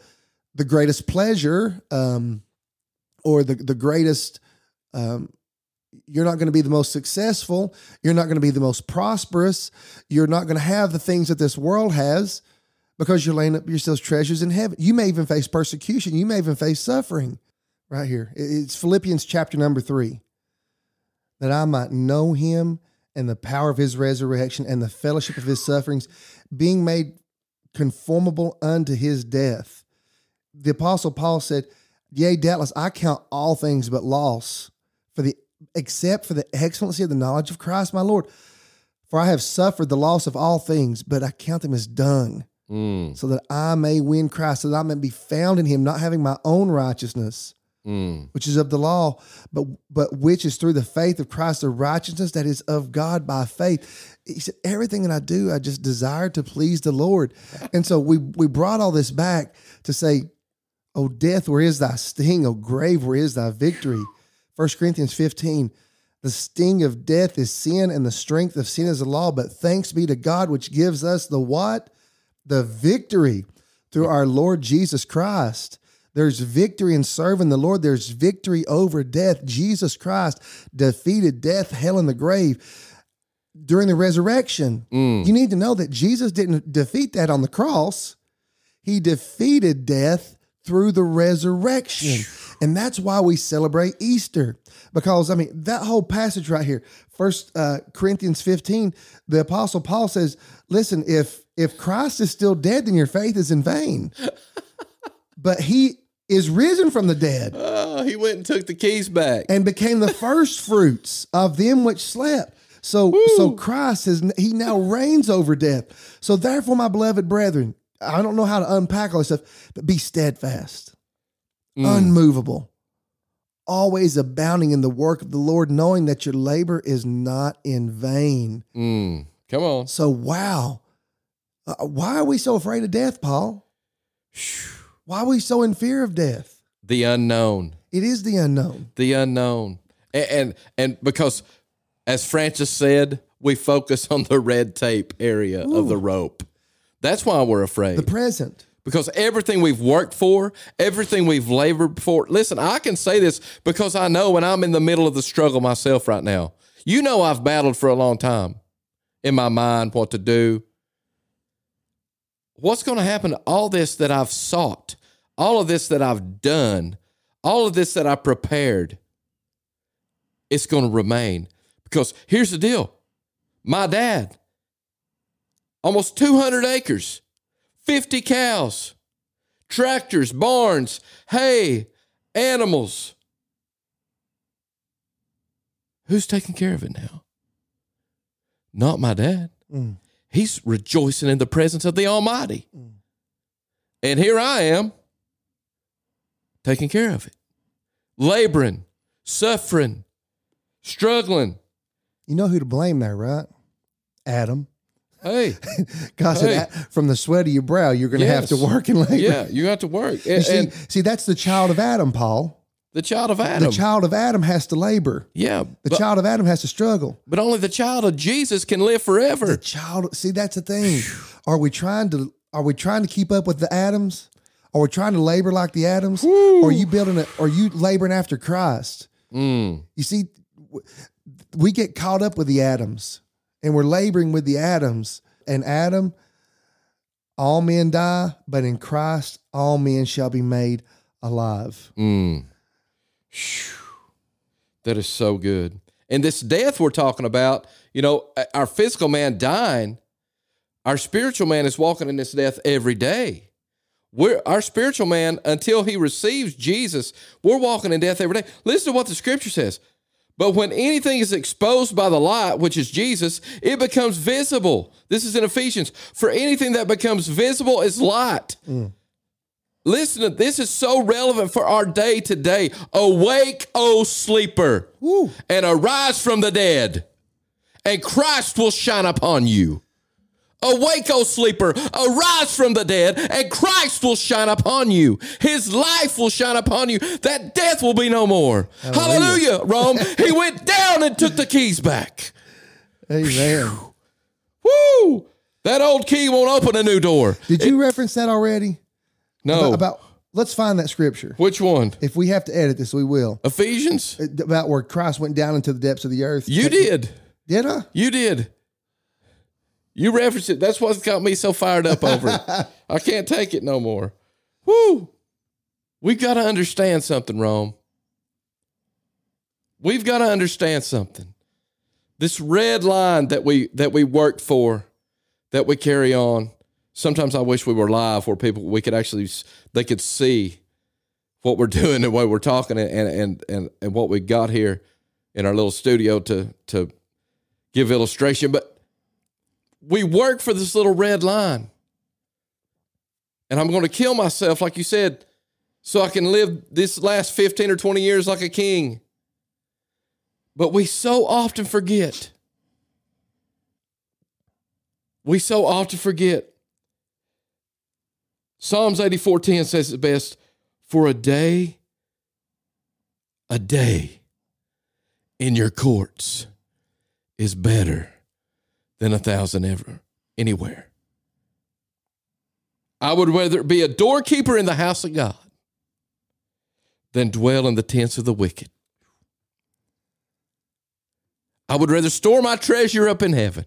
[SPEAKER 1] the greatest pleasure um, or the the greatest um, you're not going to be the most successful. You're not going to be the most prosperous. You're not going to have the things that this world has because you're laying up yourselves treasures in heaven. You may even face persecution. You may even face suffering. Right here. It's Philippians chapter number three. That I might know him and the power of his resurrection and the fellowship of his sufferings, being made conformable unto his death. The apostle Paul said, Yea, doubtless I count all things but loss for the except for the excellency of the knowledge of Christ my Lord. For I have suffered the loss of all things, but I count them as dung,
[SPEAKER 3] Mm,
[SPEAKER 1] so that I may win Christ, so that I may be found in him, not having my own righteousness,
[SPEAKER 3] mm,
[SPEAKER 1] which is of the law, but but which is through the faith of Christ, the righteousness that is of God by faith. He said, Everything that I do, I just desire to please the Lord. And so we we brought all this back to say, Oh death, where is thy sting? Oh grave, where is thy victory? 1 Corinthians 15. The sting of death is sin, and the strength of sin is the law. But thanks be to God, which gives us the what? The victory through our Lord Jesus Christ. There's victory in serving the Lord. There's victory over death. Jesus Christ defeated death, hell, and the grave during the resurrection.
[SPEAKER 3] mm.
[SPEAKER 1] You need to know that Jesus didn't defeat that on the cross. He defeated death through the resurrection. And that's why we celebrate Easter. Because I mean, that whole passage right here, first uh, Corinthians 15, the apostle Paul says, listen, if if Christ is still dead, then your faith is in vain. but he is risen from the dead
[SPEAKER 3] Oh, he went and took the keys back.
[SPEAKER 1] and became the first fruits of them which slept. So, so Christ has he now reigns over death. So therefore, my beloved brethren, I don't know how to unpack all this stuff, but be steadfast,
[SPEAKER 3] Mm.
[SPEAKER 1] unmovable, always abounding in the work of the Lord, knowing that your labor is not in vain.
[SPEAKER 3] Mm. Come on.
[SPEAKER 1] So, wow, Uh, why are we so afraid of death, Paul? Why are we so in fear of death?
[SPEAKER 3] The unknown.
[SPEAKER 1] It is the unknown.
[SPEAKER 3] The unknown. And, and and because as Francis said, we focus on the red tape area of the rope. That's why we're afraid.
[SPEAKER 1] The present.
[SPEAKER 3] because everything we've worked for, everything we've labored for. Listen, I can say this because I know when I'm in the middle of the struggle myself right now. You know, I've battled for a long time in my mind what to do. What's going to happen to all this that I've sought, all of this that I've done, all of this that I prepared? It's going to remain because here's the deal my dad, almost 200 acres. 50 cows, tractors, barns, hay, animals. Who's taking care of it now? Not my dad.
[SPEAKER 1] Mm.
[SPEAKER 3] He's rejoicing in the presence of the Almighty. And here I am taking care of it, laboring, suffering, struggling.
[SPEAKER 1] You know who to blame there, right? Adam.
[SPEAKER 3] Hey,
[SPEAKER 1] God said,
[SPEAKER 3] Hey.
[SPEAKER 1] "That- from the sweat of your brow, you're going to have to work and labor.
[SPEAKER 3] yeah, you got to work. And,
[SPEAKER 1] see,
[SPEAKER 3] and
[SPEAKER 1] see, that's the child of Adam, Paul.
[SPEAKER 3] The child of Adam.
[SPEAKER 1] The child of Adam has to labor.
[SPEAKER 3] yeah,
[SPEAKER 1] The
[SPEAKER 3] but-
[SPEAKER 1] child of Adam has to struggle.
[SPEAKER 3] But only the child of Jesus can live forever.
[SPEAKER 1] The child, see, that's the thing. Are we trying to are we trying to keep up with the Adams? Are we trying to labor like the Adams? Or are you building it? Are you laboring after Christ?
[SPEAKER 3] Mm.
[SPEAKER 1] You see, we get caught up with the Adams, and we're laboring with the Adams. And Adam, all men die, but in Christ, all men shall be made alive.
[SPEAKER 3] Mm. That is so good. And this death we're talking about, you know, our physical man dying, our spiritual man is walking in this death every day. We're our spiritual man until he receives Jesus, we're walking in death every day. Listen to what the scripture says. But when anything is exposed by the light, which is Jesus, it becomes visible. This is in Ephesians. For anything that becomes visible is light. Mm. Listen, to this is so relevant for our day today. Awake, O sleeper,
[SPEAKER 1] Woo.
[SPEAKER 3] and arise from the dead, and Christ will shine upon you. Awake, O sleeper, arise from the dead, and Christ will shine upon you. His life will shine upon you. That death will be no more. Hallelujah, Rome. he went down and took the keys back.
[SPEAKER 1] Amen.
[SPEAKER 3] Woo! That old key won't open a new door.
[SPEAKER 1] Did you reference that already?
[SPEAKER 3] No.
[SPEAKER 1] About, about let's find that scripture.
[SPEAKER 3] Which one?
[SPEAKER 1] If we have to edit this, we will.
[SPEAKER 3] Ephesians?
[SPEAKER 1] Uh, about where Christ went down into the depths of the earth.
[SPEAKER 3] You did.
[SPEAKER 1] Did I?
[SPEAKER 3] You did. You referenced it. That's what's got me so fired up over it. I can't take it no more. Woo! We've got to understand something, Rome. We've got to understand something. This red line that we that we worked for, that we carry on. Sometimes I wish we were live where people we could actually they could see what we're doing and what we're talking and and and and what we got here in our little studio to to give illustration. But we work for this little red line. And I'm going to kill myself, like you said, so I can live this last 15 or 20 years like a king. But we so often forget. We so often forget. Psalms 84:10 says it best, for a day, a day in your courts is better than a thousand ever anywhere. I would rather be a doorkeeper in the house of God than dwell in the tents of the wicked. I would rather store my treasure up in heaven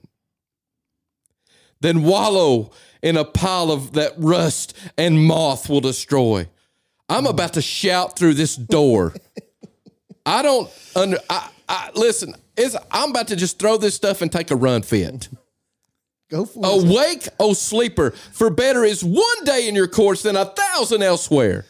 [SPEAKER 3] than wallow in a pile of that rust and moth will destroy. I'm about to shout through this door. I don't under I, I listen, it's, I'm about to just throw this stuff and take a run fit.
[SPEAKER 1] Go for it.
[SPEAKER 3] Awake, O sleeper, for better is one day in your courts than a thousand elsewhere.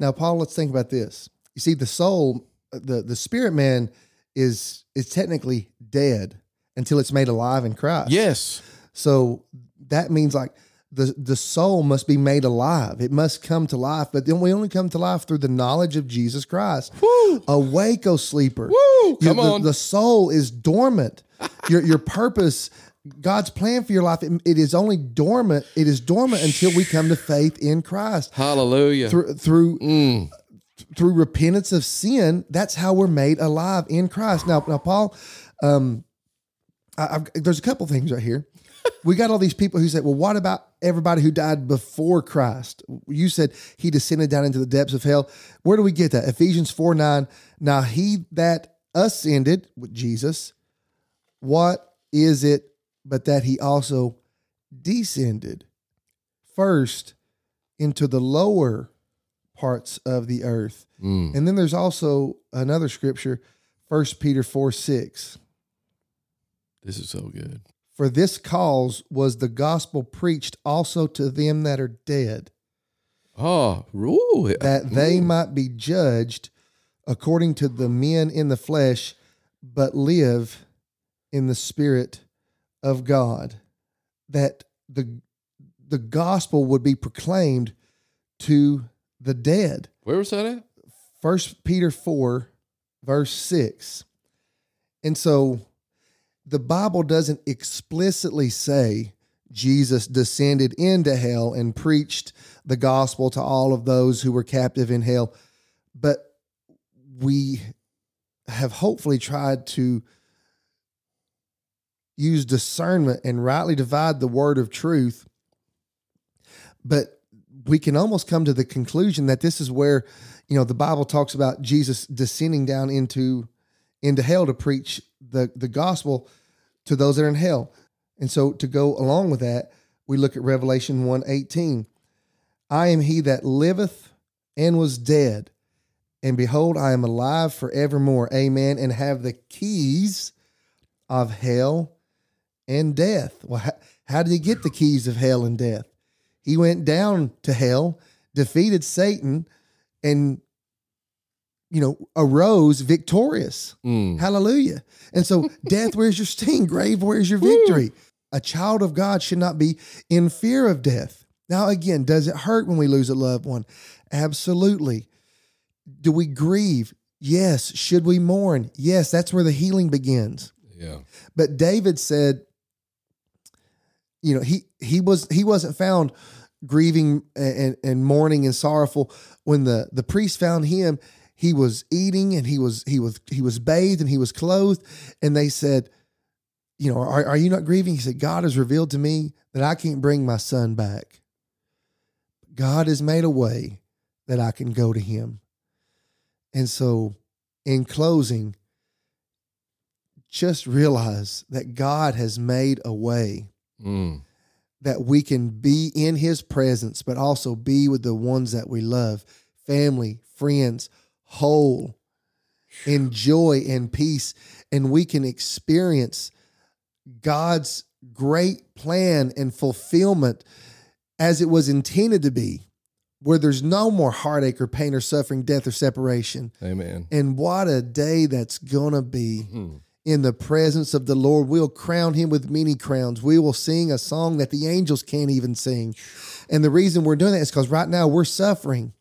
[SPEAKER 1] Now, Paul, let's think about this. You see, the soul, the the spirit man, is is technically dead until it's made alive in Christ.
[SPEAKER 3] Yes.
[SPEAKER 1] So that means like the the soul must be made alive. It must come to life. But then we only come to life through the knowledge of Jesus Christ.
[SPEAKER 3] Woo.
[SPEAKER 1] Awake, O sleeper.
[SPEAKER 3] Woo.
[SPEAKER 1] You-
[SPEAKER 3] Come
[SPEAKER 1] the,
[SPEAKER 3] on.
[SPEAKER 1] The soul is dormant. your your purpose, God's plan for your life, it, it is only dormant. It is dormant until we come to faith in Christ
[SPEAKER 3] Hallelujah.
[SPEAKER 1] through through
[SPEAKER 3] Mm.
[SPEAKER 1] through repentance of sin. That's how we're made alive in Christ. Now, now, Paul, um, I, I've, there's a couple things right here. We got all these people who said, "Well, what about everybody who died before Christ?" You said he descended down into the depths of hell. Where do we get that? Ephesians four nine. Now he that ascended with Jesus, what is it but that he also descended first into the lower parts of the earth.
[SPEAKER 3] Mm.
[SPEAKER 1] And then there's also another scripture, 1 Peter 4 6.
[SPEAKER 3] This is so good.
[SPEAKER 1] For this cause was the gospel preached also to them that are dead,
[SPEAKER 3] Oh, ooh,
[SPEAKER 1] that they mm. might be judged according to the men in the flesh, but live in the spirit of God. That the the gospel would be proclaimed to the dead.
[SPEAKER 3] where was that at?
[SPEAKER 1] First Peter 4, verse 6. And so the Bible doesn't explicitly say Jesus descended into hell and preached the gospel to all of those who were captive in hell. But we have hopefully tried to use discernment and rightly divide the word of truth. But we can almost come to the conclusion that this is where you know the bible talks about jesus descending down into into hell to preach the the gospel to those that are in hell. And so to go along with that we look at revelation 1:18 i am he that liveth and was dead and behold i am alive forevermore. Amen. And have the keys of hell and death. Well how, how did he get the keys of hell and death? He went down to hell defeated satan and you know arose victorious.
[SPEAKER 3] Mm.
[SPEAKER 1] hallelujah. And so death where's your sting? Grave where's your victory? A child of god should not be in fear of death. Now again does it hurt when we lose a loved one? Absolutely. Do we grieve? Yes. Should we mourn? Yes that's where the healing begins.
[SPEAKER 3] Yeah.
[SPEAKER 1] but David said, you know, he he was he wasn't found grieving and, and mourning and sorrowful when the the priest found him. He was eating and he was he was he was bathed and he was clothed, and they said, you know, are, are you not grieving? He said, God has revealed to me that I can't bring my son back. God has made a way that I can go to him. And so, in closing, just realize that God has made a way
[SPEAKER 3] Mm.
[SPEAKER 1] that we can be in his presence, but also be with the ones that we love family, friends, whole, in joy and peace. And we can experience God's great plan and fulfillment as it was intended to be, where there's no more heartache or pain or suffering, death or separation.
[SPEAKER 3] Amen.
[SPEAKER 1] And what a day that's going to be
[SPEAKER 3] Hmm.
[SPEAKER 1] in the presence of the Lord. We'll crown him with many crowns. We will sing a song that the angels can't even sing. And the reason we're doing that is because right now we're suffering.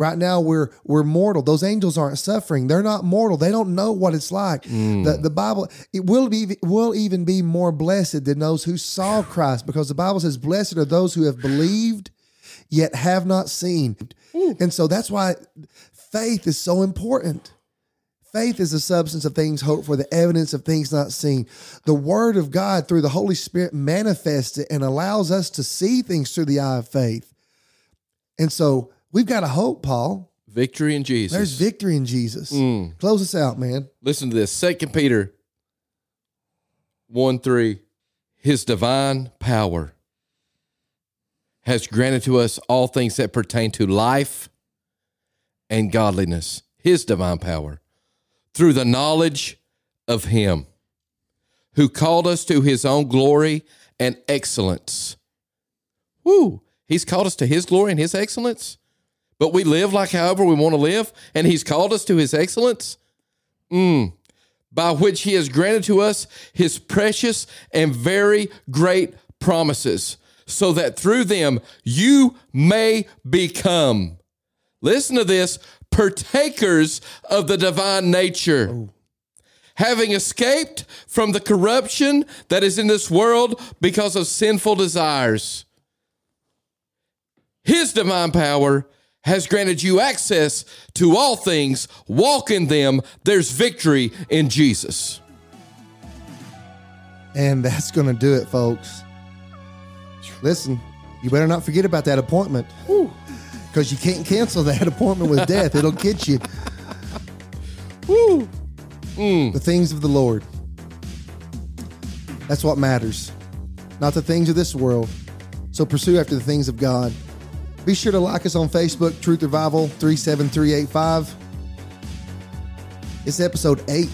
[SPEAKER 1] Right now we're we're mortal. Those angels aren't suffering. They're not mortal. They don't know what it's like. Mm. The the Bible it will be will even be more blessed than those who saw Christ because the Bible says blessed are those who have believed yet have not seen. And so that's why faith is so important. Faith is the substance of things hoped for, the evidence of things not seen. The Word of God through the Holy Spirit manifests it and allows us to see things through the eye of faith. And so we've got a hope, Paul.
[SPEAKER 3] Victory in Jesus.
[SPEAKER 1] There's victory in Jesus.
[SPEAKER 3] Mm.
[SPEAKER 1] Close us out, man.
[SPEAKER 3] Listen to this. Second Peter 1 3. His divine power has granted to us all things that pertain to life and godliness. His divine power through the knowledge of Him who called us to His own glory and excellence. Woo! He's called us to His glory and His excellence, but we live like however we want to live, and He's called us to His excellence. Mm. By which he has granted to us his precious and very great promises, so that through them you may become, listen to this, partakers of the divine nature. Oh. Having escaped from the corruption that is in this world because of sinful desires, his divine power has granted you access to all things. Walk in them. There's victory in Jesus.
[SPEAKER 1] And that's going to do it, folks. Listen, you better not forget about that appointment because you can't cancel that appointment with death. It'll get you.
[SPEAKER 3] Woo. Mm.
[SPEAKER 1] The things of the Lord. That's what matters, not the things of this world. So pursue after the things of God. Be sure to like us on Facebook, Truth Revival 37385. It's episode 8.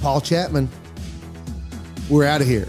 [SPEAKER 1] Paul Chapman. We're out of here.